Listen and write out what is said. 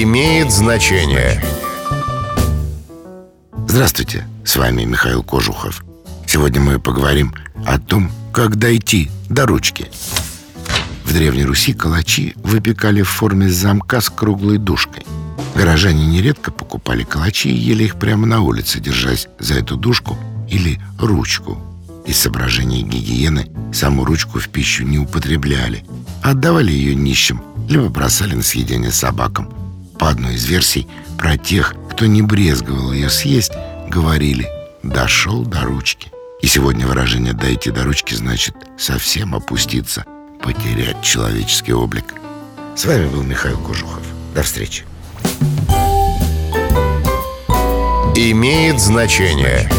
имеет значение. Здравствуйте, с вами Михаил Кожухов. Сегодня мы поговорим о том, как дойти до ручки. В Древней Руси калачи выпекали в форме замка с круглой дужкой. Горожане нередко покупали калачи и ели их прямо на улице, держась за эту дужку или ручку. Из соображений гигиены саму ручку в пищу не употребляли, а отдавали ее нищим, либо бросали на съедение собакам. По одной из версий, про тех, кто не брезговал ее съесть, говорили «дошел до ручки». И сегодня выражение «дойти до ручки» значит совсем опуститься, потерять человеческий облик. С вами был Михаил Кожухов. До встречи. Имеет значение.